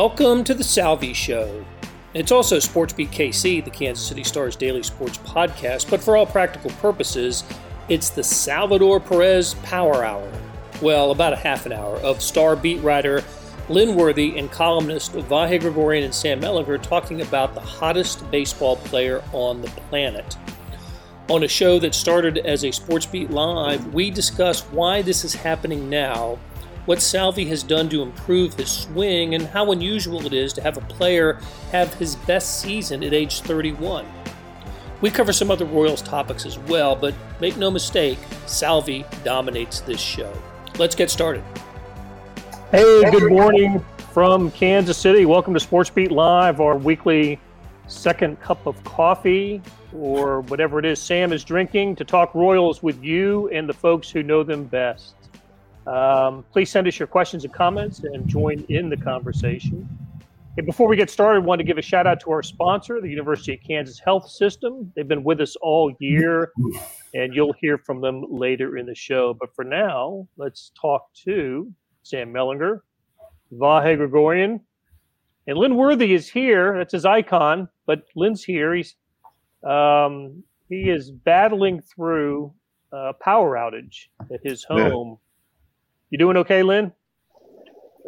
Welcome to the Salvy Show. It's also Sports Beat KC, the Kansas City Stars daily sports podcast, but for all practical purposes, it's the Salvador Perez Power Hour. Well, about a half an hour of star beat writer Lynn Worthy and columnist Vahe Gregorian and Sam Mellinger talking about the hottest baseball player on the planet. On a show that started as a Sports Beat Live, we discuss why this is happening now what Salvy has done to improve his swing, and how unusual it is to have a player have his best season at age 31. We cover some other Royals topics as well, but make no mistake, Salvy dominates this show. Let's get started. Hey, good morning from Kansas City. Welcome to Sports Beat Live, our weekly second cup of coffee or whatever it is Sam is drinking to talk Royals with you and the folks who know them best. Um, please send us your questions and comments and join in the conversation. And before we get started, I want to give a shout out to our sponsor, the University of Kansas Health System. They've been with us all year, and you'll hear from them later in the show. But for now, let's talk to Sam Mellinger, Vahe Gregorian, and Lynn Worthy is here. That's his icon, but Lynn's here. He's um, he is battling through a power outage at his home. You doing okay, Lynn?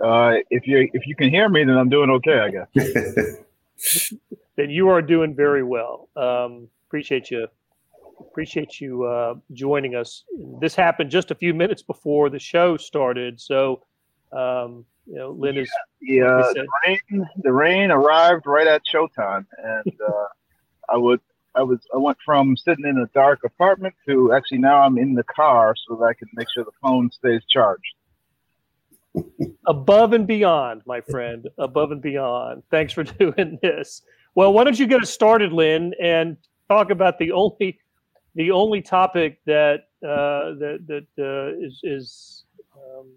Uh, if you if you can hear me, then I'm doing okay, I guess. then you are doing very well. Um, appreciate you. Appreciate you uh, joining us. This happened just a few minutes before the show started, so um, you know, Lynn is. Yeah, uh, the rain. The rain arrived right at showtime, and uh, I would I was I went from sitting in a dark apartment to actually now I'm in the car so that I can make sure the phone stays charged. Above and beyond, my friend. Above and beyond. Thanks for doing this. Well, why don't you get us started, Lynn, and talk about the only the only topic that uh, that that uh, is is um,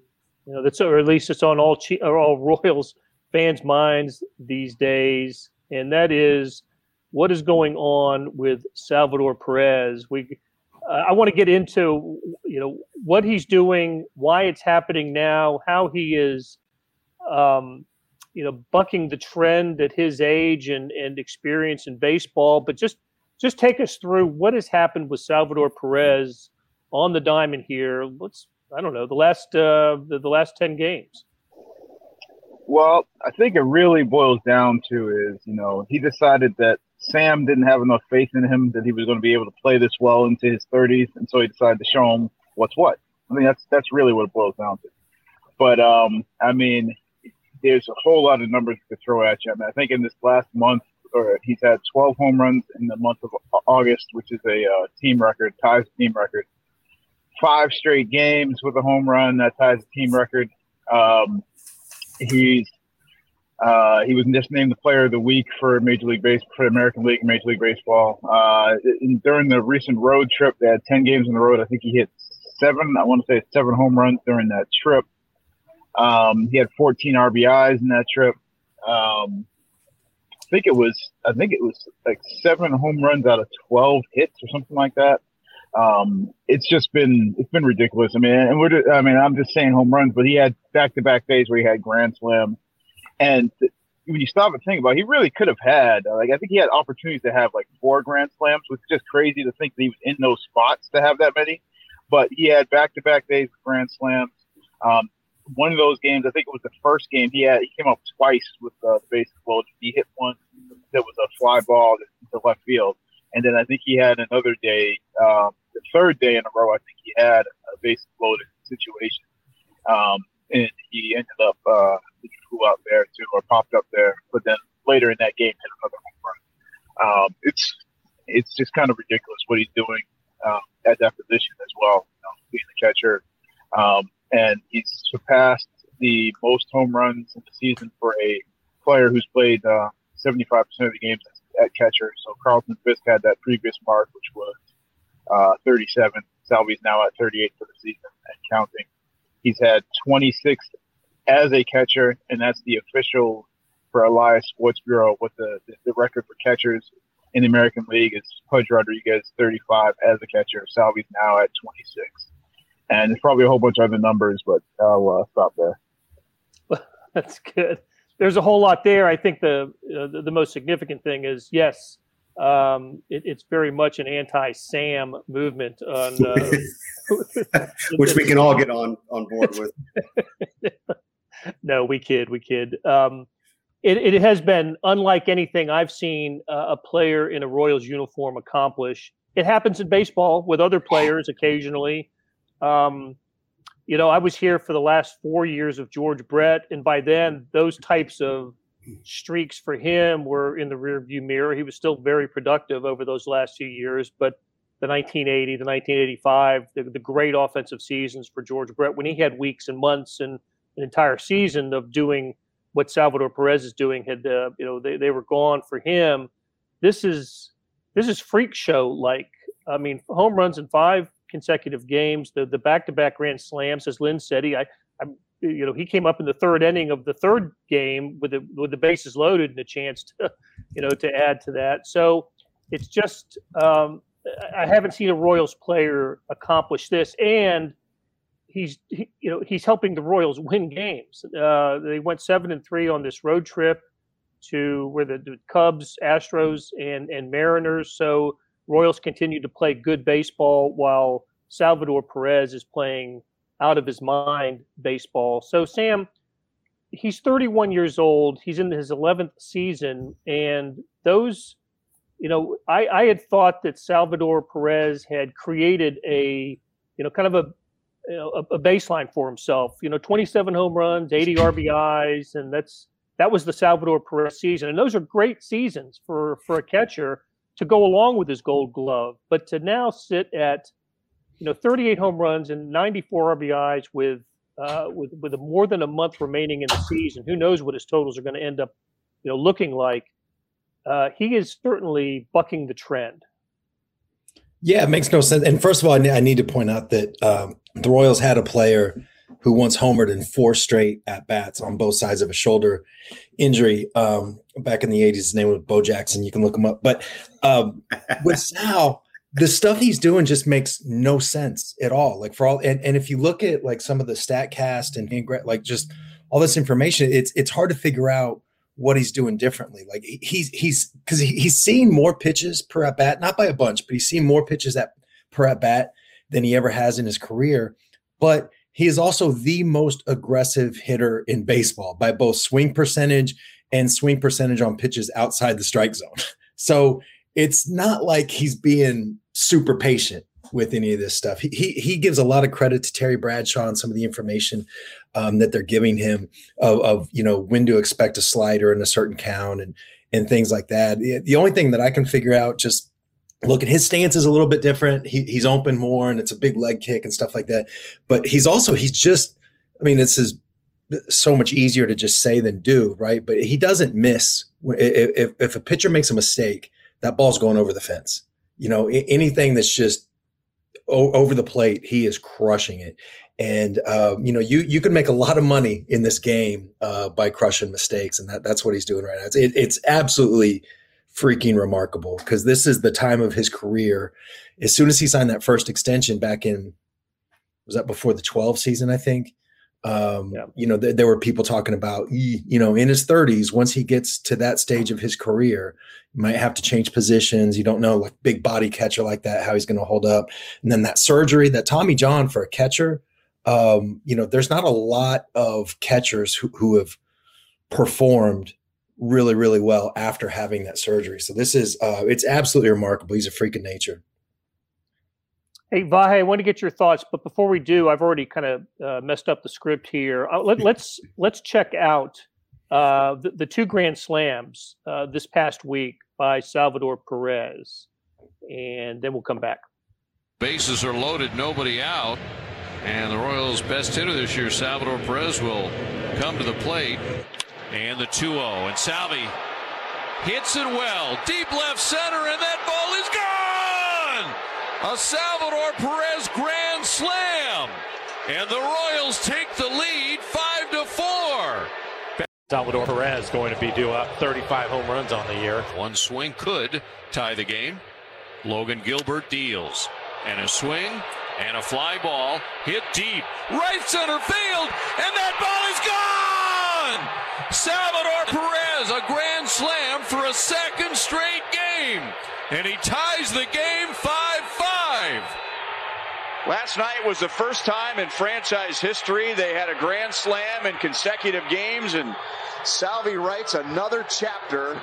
you know that's or at least it's on all or all Royals fans' minds these days, and that is what is going on with Salvador Perez. We, uh, I want to get into you know what he's doing, why it's happening now, how he is, um, you know, bucking the trend at his age and and experience in baseball. But just just take us through what has happened with Salvador Perez on the diamond here. Let's I don't know the last uh, the, the last ten games. Well, I think it really boils down to is you know he decided that Sam didn't have enough faith in him that he was going to be able to play this well into his 30s, and so he decided to show him what's what. I mean, that's that's really what it boils down to. But um, I mean, there's a whole lot of numbers to throw at you. I mean, I think in this last month, or he's had 12 home runs in the month of August, which is a uh, team record, ties team record. Five straight games with a home run that ties the team record. Um, he's uh, he was just named the Player of the Week for Major League Base for American League, Major League Baseball. Uh, in, during the recent road trip, they had ten games on the road. I think he hit seven. I want to say seven home runs during that trip. Um, he had 14 RBIs in that trip. Um, I think it was. I think it was like seven home runs out of 12 hits or something like that. Um, it's just been it's been ridiculous. I mean, and we're. I mean, I'm just saying home runs, but he had back-to-back days where he had grand slam and when you stop and think about it, he really could have had, like, I think he had opportunities to have like four Grand Slams, which is just crazy to think that he was in those spots to have that many. But he had back to back days with Grand Slams. Um, one of those games, I think it was the first game, he had he came up twice with uh, the bases loaded. He hit one that was a fly ball to left field, and then I think he had another day, um, the third day in a row. I think he had a bases loaded situation, um, and he ended up uh, he flew out there too, or popped up there. But then later in that game, hit another home run. Um, it's it's just kind of ridiculous what he's doing um, at that position as well, you know, being the catcher. Um, and he's surpassed the most home runs in the season for a player who's played uh, 75% of the games at catcher. So Carlton Fisk had that previous mark, which was uh, 37. Salvy's now at 38 for the season and counting. He's had 26 as a catcher, and that's the official for Elias Sports Bureau. What the, the, the record for catchers in the American League is Pudge Rodriguez, 35 as a catcher. Salvy's now at 26. And there's probably a whole bunch of other numbers, but I'll uh, stop there. That's good. there's a whole lot there. I think the uh, the, the, most significant thing is yes, um, it, it's very much an anti-Sam movement on uh, which we can all get on on board with. no, we kid, we kid. Um, it, it has been unlike anything I've seen a player in a Royals uniform accomplish. It happens in baseball with other players occasionally. Um, you know, I was here for the last four years of George Brett, and by then, those types of streaks for him were in the rearview mirror. He was still very productive over those last few years, but the 1980, the 1985, the, the great offensive seasons for George Brett, when he had weeks and months and an entire season of doing what Salvador Perez is doing, had uh, you know they, they were gone for him. This is this is freak show like. I mean, home runs in five consecutive games. The the back to back grand slams, as Lynn said, he I, I you know he came up in the third inning of the third game with the with the bases loaded and a chance to you know to add to that. So it's just um, I haven't seen a Royals player accomplish this, and he's he, you know he's helping the Royals win games. Uh, they went seven and three on this road trip to where the, the Cubs, Astros, and and Mariners. So Royals continue to play good baseball while Salvador Perez is playing out of his mind baseball. So, Sam, he's 31 years old. He's in his 11th season. And those, you know, I, I had thought that Salvador Perez had created a, you know, kind of a, you know, a, a baseline for himself. You know, 27 home runs, 80 RBIs, and that's that was the Salvador Perez season. And those are great seasons for for a catcher to go along with his gold glove. But to now sit at, you know, 38 home runs and 94 RBIs with uh, with with more than a month remaining in the season, who knows what his totals are going to end up, you know, looking like. Uh, he is certainly bucking the trend. Yeah, it makes no sense. And first of all, I need to point out that um, the Royals had a player who once homered in four straight at bats on both sides of a shoulder injury um, back in the 80s. His name was Bo Jackson. You can look him up. But um, with Sal, the stuff he's doing just makes no sense at all. Like for all, and, and if you look at like some of the stat cast and like just all this information, it's it's hard to figure out what he's doing differently. Like he's he's because he's seen more pitches per at bat, not by a bunch, but he's seen more pitches at per at bat than he ever has in his career. But he is also the most aggressive hitter in baseball by both swing percentage and swing percentage on pitches outside the strike zone. So it's not like he's being super patient with any of this stuff. He, he, he gives a lot of credit to Terry Bradshaw and some of the information um, that they're giving him of, of, you know when to expect a slider in a certain count and and things like that. The only thing that I can figure out just look at his stance is a little bit different. He, he's open more and it's a big leg kick and stuff like that. But he's also, he's just, I mean, this is so much easier to just say than do, right? But he doesn't miss. If, if a pitcher makes a mistake, that ball's going over the fence. You know, anything that's just over the plate, he is crushing it. And um, you know, you you can make a lot of money in this game uh, by crushing mistakes, and that that's what he's doing right now. It's, it, it's absolutely freaking remarkable because this is the time of his career. As soon as he signed that first extension back in, was that before the 12 season, I think? Um, yeah. You know, th- there were people talking about, you know, in his 30s, once he gets to that stage of his career, might have to change positions. You don't know, like big body catcher like that, how he's going to hold up. And then that surgery, that Tommy John for a catcher, um, you know, there's not a lot of catchers who, who have performed really, really well after having that surgery. So this is uh, it's absolutely remarkable. He's a freak of nature. Hey Vahe, I want to get your thoughts, but before we do, I've already kind of uh, messed up the script here. Uh, let, us let's, let's check out uh, the, the, two Grand Slams uh, this past week by Salvador Perez, and then we'll come back. Bases are loaded, nobody out, and the Royals' best hitter this year, Salvador Perez, will come to the plate. And the 2 0. And Salvy hits it well. Deep left center, and that ball is gone! A Salvador Perez grand slam. And the Royals take the lead 5 to 4. Salvador Perez going to be due up 35 home runs on the year. One swing could tie the game. Logan Gilbert deals. And a swing and a fly ball hit deep. Right center field. And that ball is gone! Salvador Perez, a grand slam for a second straight game. And he ties the game 5 5. Last night was the first time in franchise history they had a grand slam in consecutive games, and Salvy writes another chapter.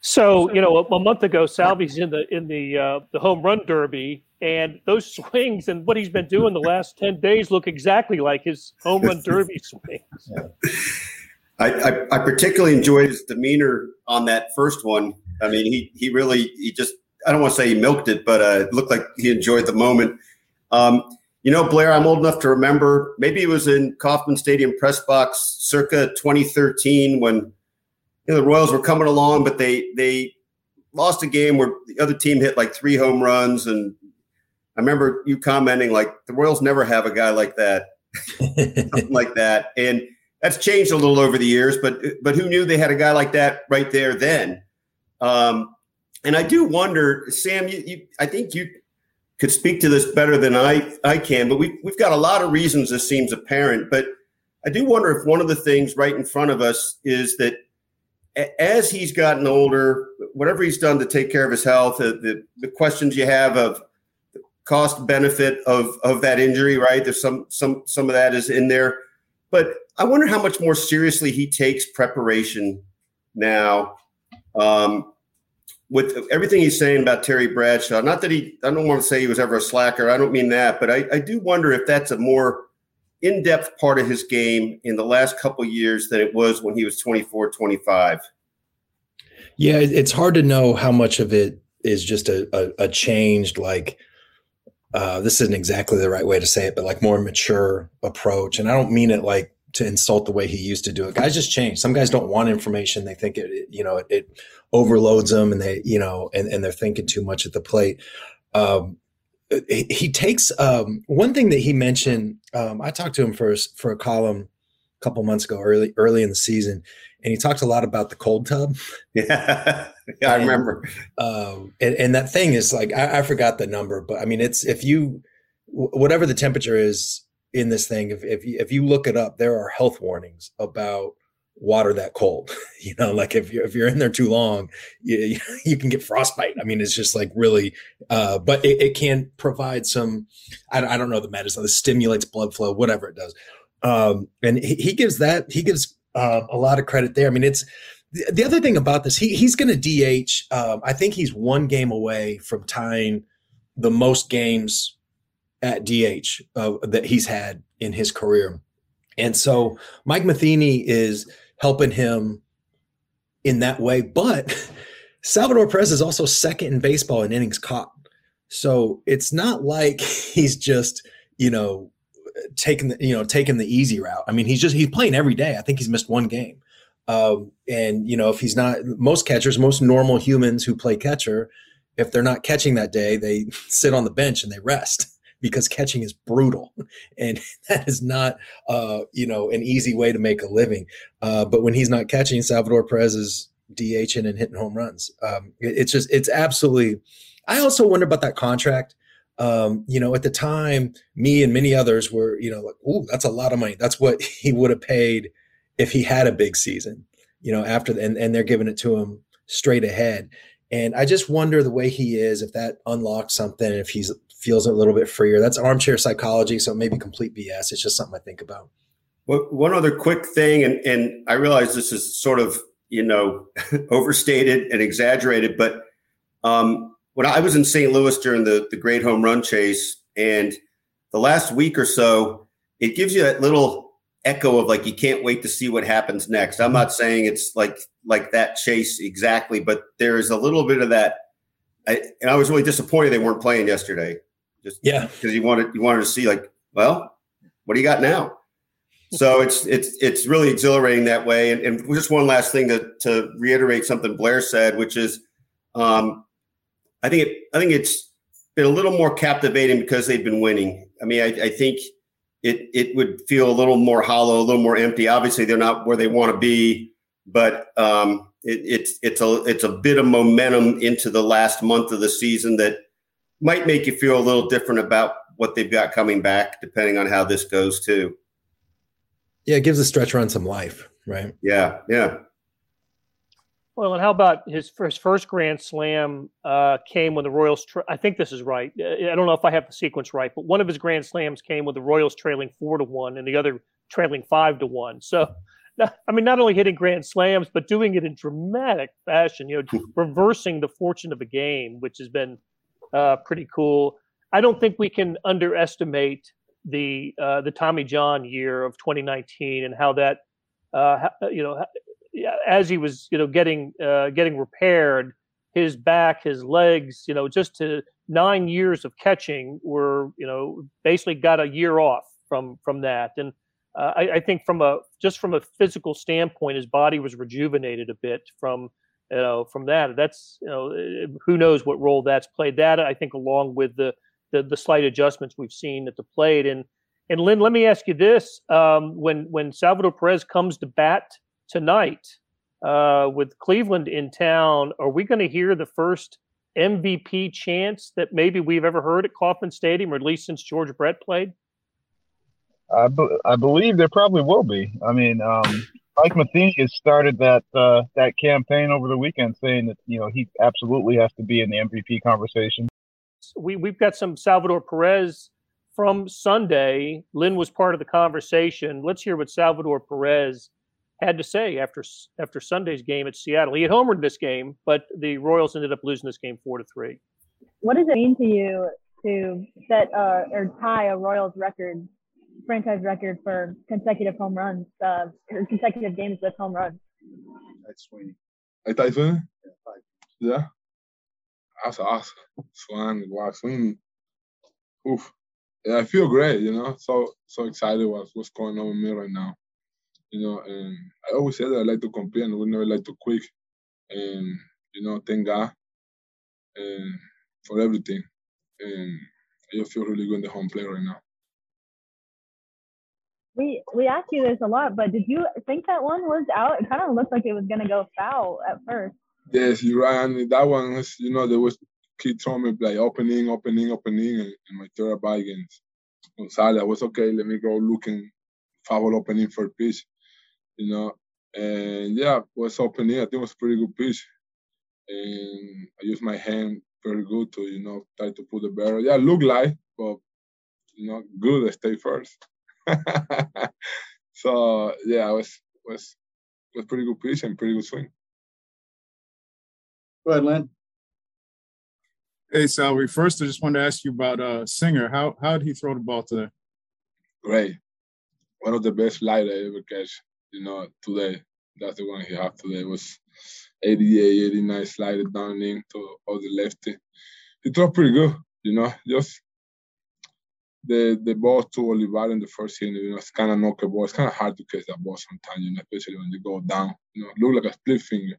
So you know, a, a month ago, Salvy's in the in the uh, the home run derby, and those swings and what he's been doing the last ten days look exactly like his home run derby swings. I, I, I particularly enjoyed his demeanor on that first one. I mean, he he really he just I don't want to say he milked it, but uh, it looked like he enjoyed the moment. Um, you know, Blair, I'm old enough to remember. Maybe it was in Kauffman Stadium press box, circa 2013, when you know, the Royals were coming along, but they they lost a game where the other team hit like three home runs, and I remember you commenting like the Royals never have a guy like that, something like that, and that's changed a little over the years. But but who knew they had a guy like that right there then? Um, and I do wonder, Sam. You, you, I think you could speak to this better than I I can. But we we've got a lot of reasons this seems apparent. But I do wonder if one of the things right in front of us is that as he's gotten older, whatever he's done to take care of his health, the, the, the questions you have of cost benefit of of that injury, right? There's some some some of that is in there, but I wonder how much more seriously he takes preparation now. Um, with everything he's saying about Terry Bradshaw, not that he, I don't want to say he was ever a slacker. I don't mean that, but I, I do wonder if that's a more in depth part of his game in the last couple years than it was when he was 24, 25. Yeah, it's hard to know how much of it is just a, a, a changed, like, uh, this isn't exactly the right way to say it, but like more mature approach. And I don't mean it like to insult the way he used to do it. Guys just change. Some guys don't want information. They think it, it you know, it, it, overloads them and they, you know, and, and they're thinking too much at the plate. Um, he, he takes um, one thing that he mentioned. Um, I talked to him first for a column a couple months ago, early early in the season, and he talked a lot about the cold tub. Yeah, yeah I remember. Um, and, and, that thing is like I, I, forgot the number, but I mean, it's if you whatever the temperature is in this thing, if if you, if you look it up, there are health warnings about water that cold. you know, like if you're if you're in there too long, you you can get frostbite. I mean, it's just like really, uh, but it, it can provide some. I, I don't know the medicine. It stimulates blood flow, whatever it does. Um, and he, he gives that he gives uh, a lot of credit there. I mean, it's the, the other thing about this. He he's going to DH. Um, I think he's one game away from tying the most games at DH uh, that he's had in his career. And so Mike Matheny is helping him in that way. But Salvador Perez is also second in baseball in innings caught. So it's not like he's just, you know, taking the, you know, taking the easy route. I mean, he's just, he's playing every day. I think he's missed one game. Um, and, you know, if he's not, most catchers, most normal humans who play catcher, if they're not catching that day, they sit on the bench and they rest because catching is brutal and that is not uh, you know an easy way to make a living uh, but when he's not catching salvador perez is dhing and hitting home runs um, it, it's just it's absolutely i also wonder about that contract um, you know at the time me and many others were you know like oh that's a lot of money that's what he would have paid if he had a big season you know after the, and, and they're giving it to him straight ahead and i just wonder the way he is if that unlocks something if he feels a little bit freer. That's armchair psychology, so it may be complete BS. It's just something I think about. Well, one other quick thing, and, and I realize this is sort of you know overstated and exaggerated, but um, when I was in St. Louis during the the great home run chase, and the last week or so, it gives you that little echo of like you can't wait to see what happens next. I'm not saying it's like like that chase exactly, but there's a little bit of that. I, and I was really disappointed they weren't playing yesterday just yeah, because you wanted you wanted to see like, well, what do you got now? So it's it's it's really exhilarating that way. And, and just one last thing to to reiterate something Blair said, which is, um, I think it I think it's been a little more captivating because they've been winning. I mean, I, I think it it would feel a little more hollow, a little more empty. Obviously, they're not where they want to be, but um, it, it's it's a it's a bit of momentum into the last month of the season that might make you feel a little different about what they've got coming back, depending on how this goes too. Yeah, it gives a stretch run some life, right? Yeah, yeah. Well, and how about his first first Grand Slam uh, came when the Royals? Tra- I think this is right. I don't know if I have the sequence right, but one of his Grand Slams came with the Royals trailing four to one, and the other trailing five to one. So, I mean, not only hitting Grand Slams, but doing it in dramatic fashion. You know, reversing the fortune of a game, which has been uh, pretty cool. I don't think we can underestimate the uh, the Tommy John year of 2019 and how that uh, you know as he was you know getting uh, getting repaired, his back, his legs, you know, just to nine years of catching were you know basically got a year off from from that and. Uh, I, I, think from a just from a physical standpoint, his body was rejuvenated a bit from you know from that. That's you know who knows what role that's played. That I think along with the the, the slight adjustments we've seen at the plate. And and Lynn, let me ask you this: um, when when Salvador Perez comes to bat tonight uh, with Cleveland in town, are we going to hear the first MVP chance that maybe we've ever heard at Kauffman Stadium, or at least since George Brett played? I, be- I believe there probably will be. I mean, um, Mike Matheny has started that uh, that campaign over the weekend, saying that you know he absolutely has to be in the MVP conversation. We we've got some Salvador Perez from Sunday. Lynn was part of the conversation. Let's hear what Salvador Perez had to say after after Sunday's game at Seattle. He had homered this game, but the Royals ended up losing this game four to three. What does it mean to you to set uh, or tie a Royals record, franchise record for consecutive home runs, uh, or consecutive games with home runs? That's Sweeney. Hey, Tyson? Yeah. That's awesome. Swan, wow, Sweeney. Oof. Yeah, I feel great, you know. So so excited what's what's going on with me right now you know, and I always say that I like to compete and we never like to quit. And, you know, thank God and for everything. And I just feel really good in the home play right now. We we asked you this a lot, but did you think that one was out? It kind of looked like it was gonna go foul at first. Yes, you're right. And that one was, you know, there was keep throwing me like opening, opening, opening, and, and my third by against Gonzales. I was okay. Let me go looking foul opening for pitch you know. And yeah, was opening. I think it was pretty good pitch. And I used my hand very good to, you know, try to put the barrel. Yeah, look like, but you know, good. I stay first. so yeah, it was was was pretty good pitch and pretty good swing. Go ahead, Lynn. Hey, Salvy. First, I just wanted to ask you about uh, Singer. How how did he throw the ball today? Great. One of the best flight I ever catch you know, today. That's the one he had today. Was 88, 89 slided down into all the lefty. He threw pretty good, you know, just the the ball to Olivar in the first inning, you know, it's kind of knock a ball. It's kind of hard to catch that ball sometimes, you know, especially when they go down. You know, look like a split finger.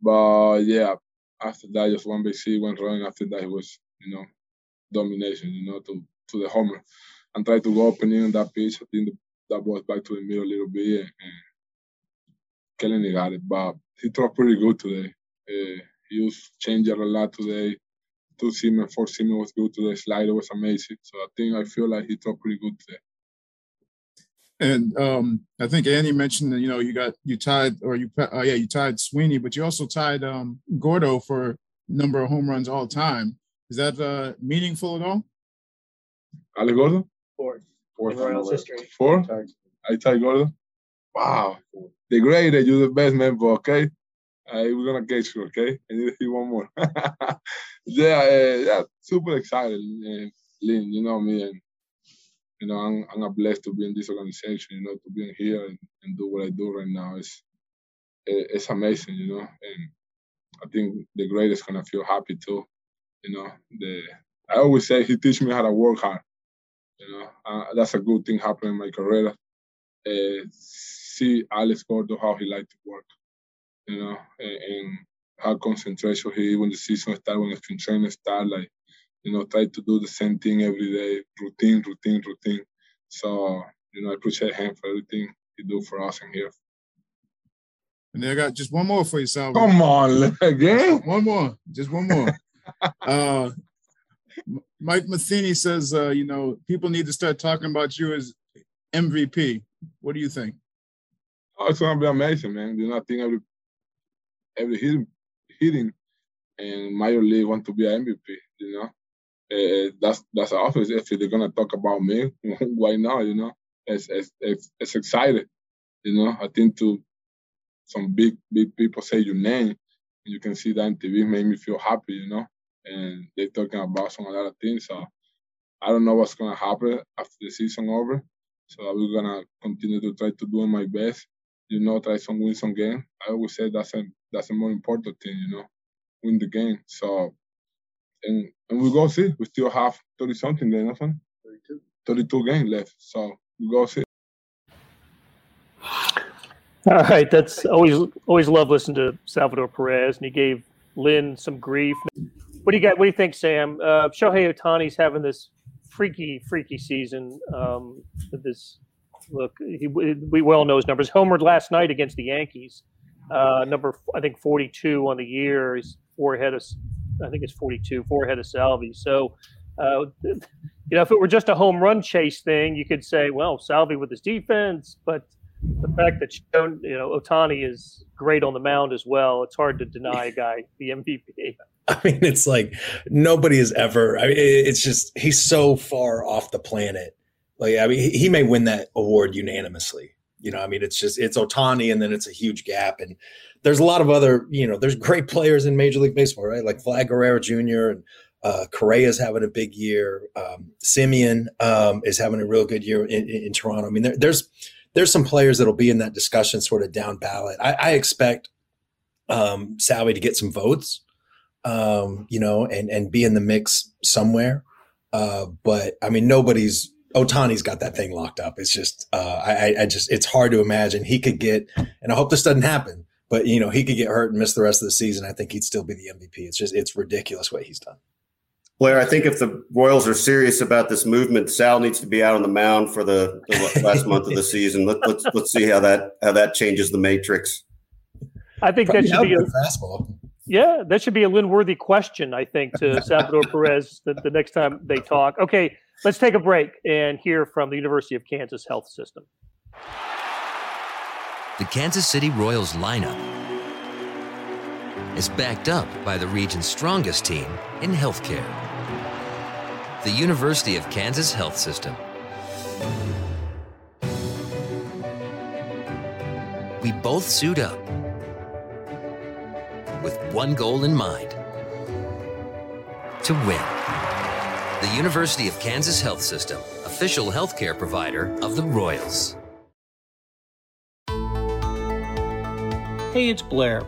But yeah, after that, just one big C went running. After that, it was, you know, domination, you know, to to the homer. And try to go opening on that pitch. I think the that was back to the middle a little bit, and, Kelly got it. But he threw pretty good today. Uh, he used changer a lot today. Two seam and four seam was good today. Slider was amazing. So I think I feel like he threw pretty good today. And um, I think Andy mentioned that you know you got you tied or you uh, yeah you tied Sweeney, but you also tied um, Gordo for number of home runs all time. Is that uh, meaningful at all? Ale Gordo? Fourth. Fourth. Royals history. Four? I tie Gordon. Wow. The great, you're the best man, but okay? Uh, we're gonna get you, okay? I need to see one more. yeah, uh, yeah, super excited, uh, Lynn. You know me, and you know I'm I'm blessed to be in this organization. You know, to be in here and, and do what I do right now is it's amazing. You know, and I think the great is gonna feel happy too. You know, the I always say he teach me how to work hard. You know, uh, that's a good thing happening in my career. Uh, see Alex Gordo how he liked to work, you know, and, and how concentration he when the season started, when the spring training started, like, you know, try to do the same thing every day, routine, routine, routine. So, you know, I appreciate him for everything he do for us in here. And then I got just one more for you, Sal. Come on, again? One more, just one more. uh, Mike Matheny says, uh, you know, people need to start talking about you as MVP. What do you think? Oh, it's gonna be amazing, man. You know, I think every every hitting hitting and major league want to be an MVP. You know, uh, that's that's obvious. If they're gonna talk about me, why not? You know, it's it's it's, it's exciting. You know, I think to some big big people say your name, you can see that on TV, made me feel happy. You know, and they're talking about some other things. So I don't know what's gonna happen after the season over. So we're gonna continue to try to do my best. You know, try some win some game. I always say that's a that's a more important thing. You know, win the game. So and and we go see. We still have thirty something games, nothing. 32. 32 games left. So we go see. All right, that's always always love listening to Salvador Perez, and he gave Lynn some grief. What do you got? What do you think, Sam? Uh, Shohei Ohtani's having this freaky, freaky season. Um, this look, he, we well know his numbers. Homered last night against the Yankees, uh, number I think forty-two on the year. He's four ahead of, I think it's forty-two, four ahead of Salvy. So, uh, you know, if it were just a home run chase thing, you could say, well, Salvy with his defense, but the fact that you know Ohtani is great on the mound as well, it's hard to deny a guy the MVP. I mean, it's like nobody has ever. I mean, it's just he's so far off the planet. Like, I mean, he may win that award unanimously. You know, I mean, it's just it's Ohtani, and then it's a huge gap. And there's a lot of other, you know, there's great players in Major League Baseball, right? Like Vlad Guerrero Jr. and uh, Correa's having a big year. Um, Semien um, is having a real good year in, in, in Toronto. I mean, there, there's there's some players that'll be in that discussion, sort of down ballot. I, I expect um, Salvy to get some votes um, you know, and and be in the mix somewhere. Uh, but I mean, nobody's Ohtani's got that thing locked up. It's just, uh, I, I just, it's hard to imagine he could get, and I hope this doesn't happen, but you know, he could get hurt and miss the rest of the season. I think he'd still be the MVP. It's just, it's ridiculous what he's done. Blair, I think if the Royals are serious about this movement, Sal needs to be out on the mound for the, the last month of the season. Let, let's let's see how that how that changes the matrix. I think Probably that should be a fastball. Yeah, that should be a Lynn-worthy question, I think, to Salvador Perez the, the next time they talk. Okay, let's take a break and hear from the University of Kansas Health System. The Kansas City Royals lineup is backed up by the region's strongest team in healthcare. The University of Kansas Health System. We both suit up with one goal in mind to win. The University of Kansas Health System, official healthcare provider of the Royals. Hey, it's Blair.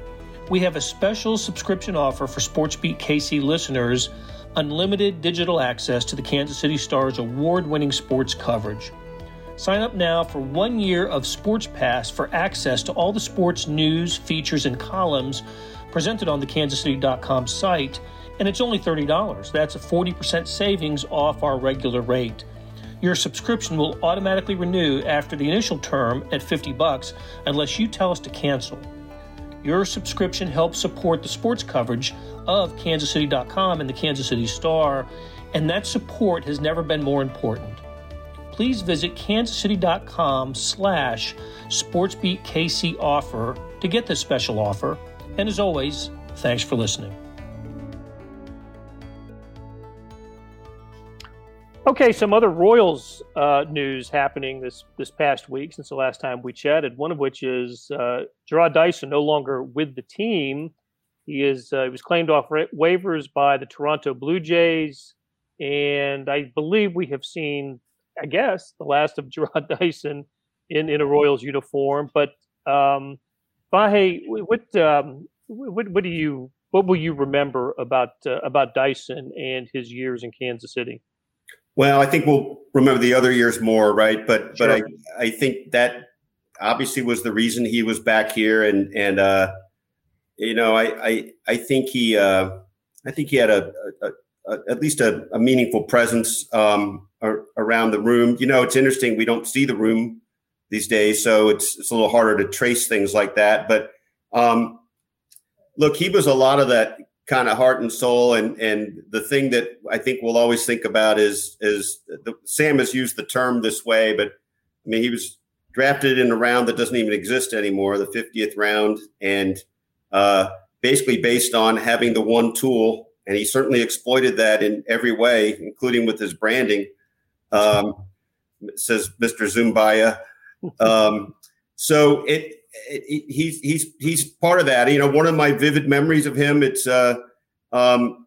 We have a special subscription offer for SportsBeat KC listeners unlimited digital access to the Kansas City Stars award winning sports coverage. Sign up now for one year of Sports Pass for access to all the sports news, features, and columns presented on the kansascity.com site, and it's only $30. That's a 40% savings off our regular rate. Your subscription will automatically renew after the initial term at 50 bucks unless you tell us to cancel. Your subscription helps support the sports coverage of kansascity.com and the Kansas City Star, and that support has never been more important. Please visit kansascity.com slash sportsbeatkc offer to get this special offer and as always, thanks for listening. Okay, some other Royals uh, news happening this this past week since the last time we chatted. One of which is uh, Jarrod Dyson no longer with the team. He is uh, he was claimed off waivers by the Toronto Blue Jays, and I believe we have seen, I guess, the last of Jarrod Dyson in in a Royals uniform. But um, Vahe, what um, what what do you what will you remember about uh, about Dyson and his years in Kansas City? Well, I think we'll remember the other years more, right? But sure. but I I think that obviously was the reason he was back here, and and uh, you know I I I think he uh, I think he had a, a, a at least a, a meaningful presence um, around the room. You know, it's interesting we don't see the room these days, so it's it's a little harder to trace things like that. But um, look, he was a lot of that kind of heart and soul, and and the thing that I think we'll always think about is is the, Sam has used the term this way, but I mean he was drafted in a round that doesn't even exist anymore, the 50th round, and uh, basically based on having the one tool. And he certainly exploited that in every way, including with his branding, um, says Mr. Zoombiya. Um, so it, it, he's he's he's part of that. You know, one of my vivid memories of him. It's uh, um,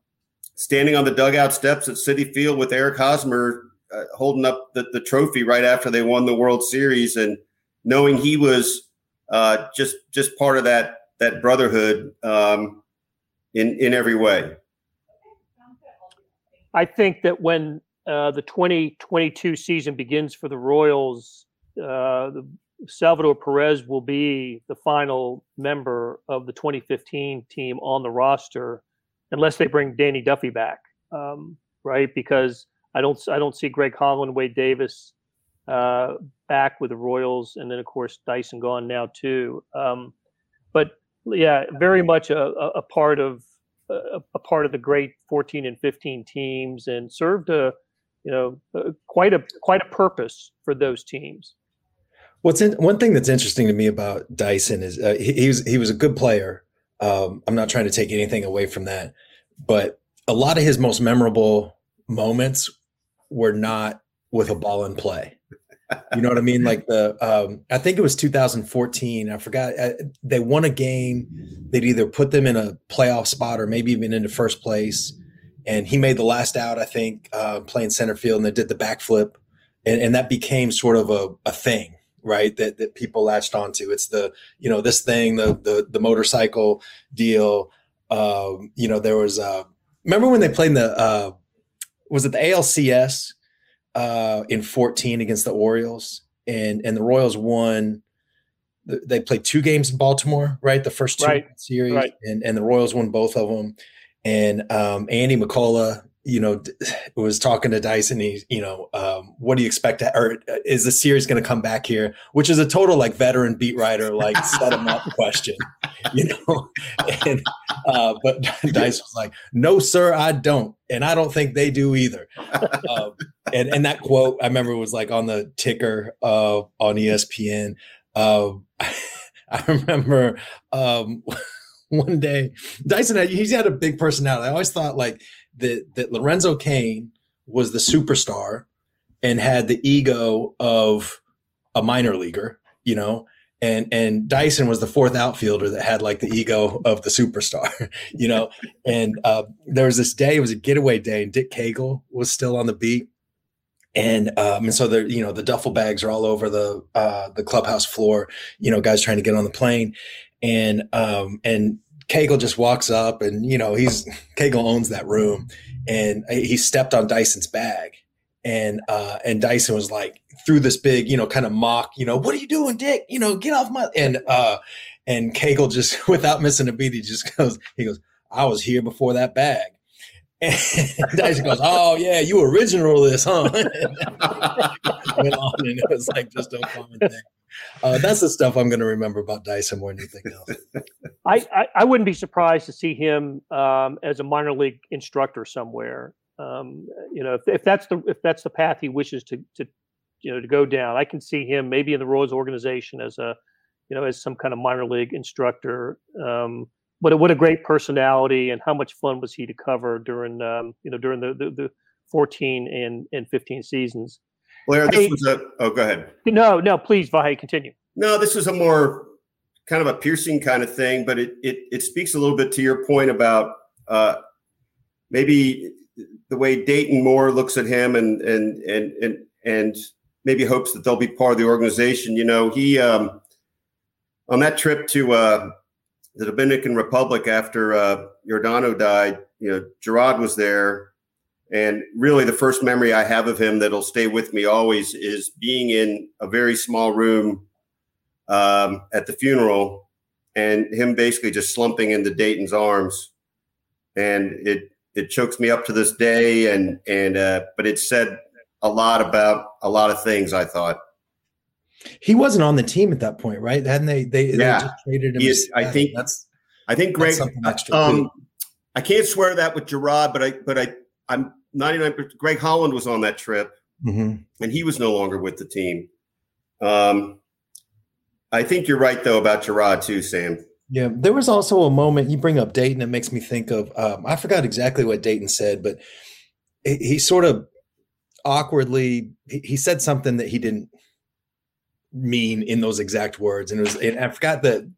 standing on the dugout steps at Citi Field with Eric Hosmer uh, holding up the, the trophy right after they won the World Series, and knowing he was uh, just just part of that that brotherhood um, in in every way. I think that when uh, the 2022 season begins for the Royals, uh, the Salvador Perez will be the final member of the 2015 team on the roster, unless they bring Danny Duffy back, um, right? Because I don't I don't see Greg Holland, Wade Davis uh, back with the Royals, and then of course Dyson gone now too. Um, but yeah, very much a, a part of a, a, part of the great 14 and 15 teams, and served a you know quite a quite a purpose for those teams. What's in, one thing that's interesting to me about Dyson is uh, he, he, was he was a good player. Um, I'm not trying to take anything away from that, but a lot of his most memorable moments were not with a ball in play. You know what I mean? Like the, um, I think it was 2014. I forgot. Uh, they won a game. They'd either put them in a playoff spot or maybe even into first place. And he made the last out, I think, uh, playing center field, and they did the backflip, and, and that became sort of a, a thing, right? That that people latched onto. It's the you know this thing, the the the motorcycle deal. Um, you know, there was. Uh, remember when they played in the uh, was it the ALCS uh, in 14 against the Orioles, and and the Royals won. They played two games in Baltimore, right? The first two right. series, right. and and the Royals won both of them. And um, Andy McCullough, you know, was talking to Dyson. He, you know, um, what do you expect? To, or uh, is the series going to come back here? Which is a total like veteran beat writer, like set him up question, you know. And uh, but Dyson was like, "No, sir, I don't, and I don't think they do either." Um, and and that quote, I remember was like on the ticker uh, on ESPN. Um, I remember um, one day Dyson had, he's had a big personality. I always thought like that that Lorenzo Cain was the superstar and had the ego of a minor leaguer, you know, and and Dyson was the fourth outfielder that had like the ego of the superstar, you know. and uh, there was this day, it was a getaway day, and Dick Kaegel was still on the beat, and um, and so the you know the duffel bags are all over the uh, the clubhouse floor, you know, guys trying to get on the plane, and um, and Kaegel just walks up and, you know, he's Kaegel owns that room and he stepped on Dyson's bag. And, uh, and Dyson was like, through this big, you know, kind of mock, you know, what are you doing, Dick? You know, get off my, and, uh, and Kaegel just, without missing a beat, he just goes, he goes, I was here before that bag. And Dyson goes, "Oh yeah, you original this, huh?" went on, and it was like just a common thing. Uh, that's the stuff I'm going to remember about Dyson more than anything else. I, I, I wouldn't be surprised to see him um, as a minor league instructor somewhere. Um, you know, if, if that's the if that's the path he wishes to to you know to go down, I can see him maybe in the Royals organization as a you know as some kind of minor league instructor. Um, but what a great personality and how much fun was he to cover during um, you know during the, the, the 14 and and 15 seasons. Blair, this hey, was a. Oh, go ahead. No, no, please, Vahe, continue. No, this is a more kind of a piercing kind of thing, but it it, it speaks a little bit to your point about uh, maybe the way Dayton Moore looks at him and and and and and maybe hopes that they'll be part of the organization. You know, he um, on that trip to uh, the Dominican Republic after uh, Yordano died. You know, Jarrod was there and really, the first memory I have of him that'll stay with me always is being in a very small room um, at the funeral and him basically just slumping into Dayton's arms. And it, it chokes me up to this day. And, and, uh, but it said a lot about a lot of things, I thought. He wasn't on the team at that point, right? Hadn't they? They, yeah. they just traded him. Is, I think that's. I think Greg. Um, I can't swear that with Jarrod, but I but I I'm 99 Greg Holland was on that trip mm-hmm. and he was no longer with the team. Um, I think you're right though about Jarrod too, Sam. Yeah, there was also a moment you bring up Dayton. It makes me think of um, I forgot exactly what Dayton said, but he, he sort of awkwardly he, he, said something that he didn't mean in those exact words, and it was and I forgot that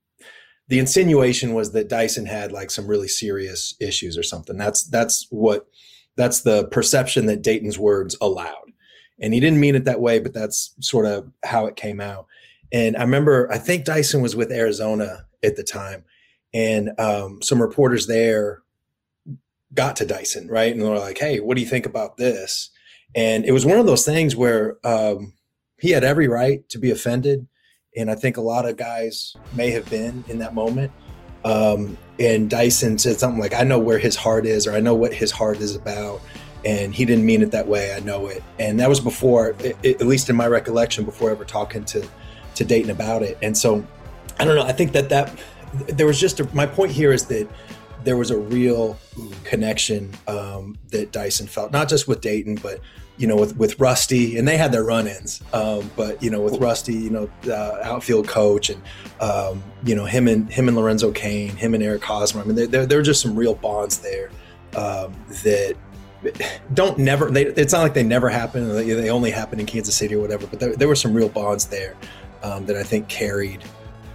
the insinuation was that Dyson had like some really serious issues or something. That's that's what that's the perception that Dayton's words allowed, and he didn't mean it that way, but that's sort of how it came out. And I remember I think Dyson was with Arizona at the time, and um, some reporters there got to Dyson, right? And they're like, "Hey, what do you think about this?" And it was one of those things where um, he had every right to be offended, and I think a lot of guys may have been in that moment. Um, and Dyson said something like, "I know where his heart is, or I know what his heart is about." And he didn't mean it that way. I know it. And that was before, at least in my recollection, before ever talking to to Dayton about it. And so I don't know. I think that that there was just a, my point here is that there was a real connection um, that Dyson felt, not just with Dayton, but you know, with with Rusty, and they had their run-ins. Um, but you know, with Rusty, you know, uh, outfield coach, and um, you know, him and him and Lorenzo Cain, him and Eric Hosmer. I mean, there there, are just some real bonds there um, that don't never. They, it's not like they never happen. They, they only happen in Kansas City or whatever. But there, there were some real bonds there um, that I think carried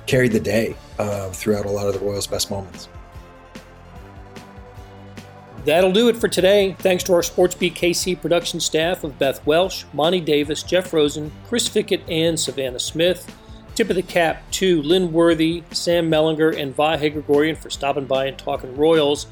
carried the day uh, throughout a lot of the Royals' best moments. That'll do it for today. Thanks to our SportsBeat KC production staff of Beth Welsh, Monty Davis, Jeff Rosen, Chris Fickett, and Savannah Smith. Tip of the cap to Lynn Worthy, Sam Mellinger, and Vahe Gregorian for stopping by and talking Royals.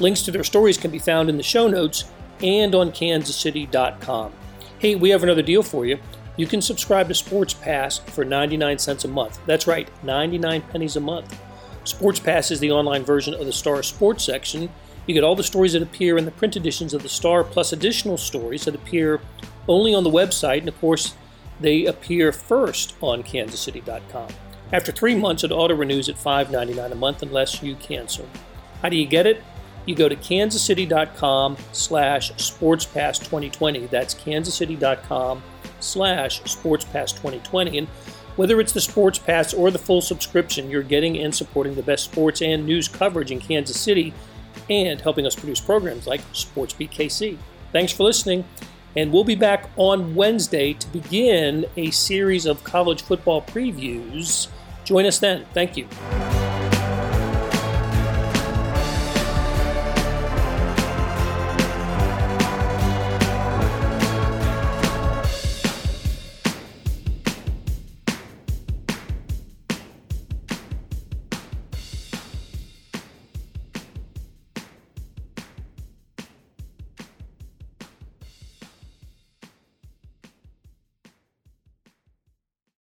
Links to their stories can be found in the show notes and on kansascity.com. Hey, we have another deal for you. You can subscribe to Sports Pass for 99 cents a month. That's right, 99 pennies a month. Sports Pass is the online version of the Star Sports section. You get all the stories that appear in the print editions of the Star, plus additional stories that appear only on the website, and of course, they appear first on kansascity.com. After three months, it auto renews at $5.99 a month unless you cancel. How do you get it? You go to kansascity.com slash sportspass2020. That's kansascity.com slash SportsPass 2020. And whether it's the Sports Pass or the full subscription, you're getting and supporting the best sports and news coverage in Kansas City and helping us produce programs like SportsBeat KC. Thanks for listening, and we'll be back on Wednesday to begin a series of college football previews. Join us then. Thank you.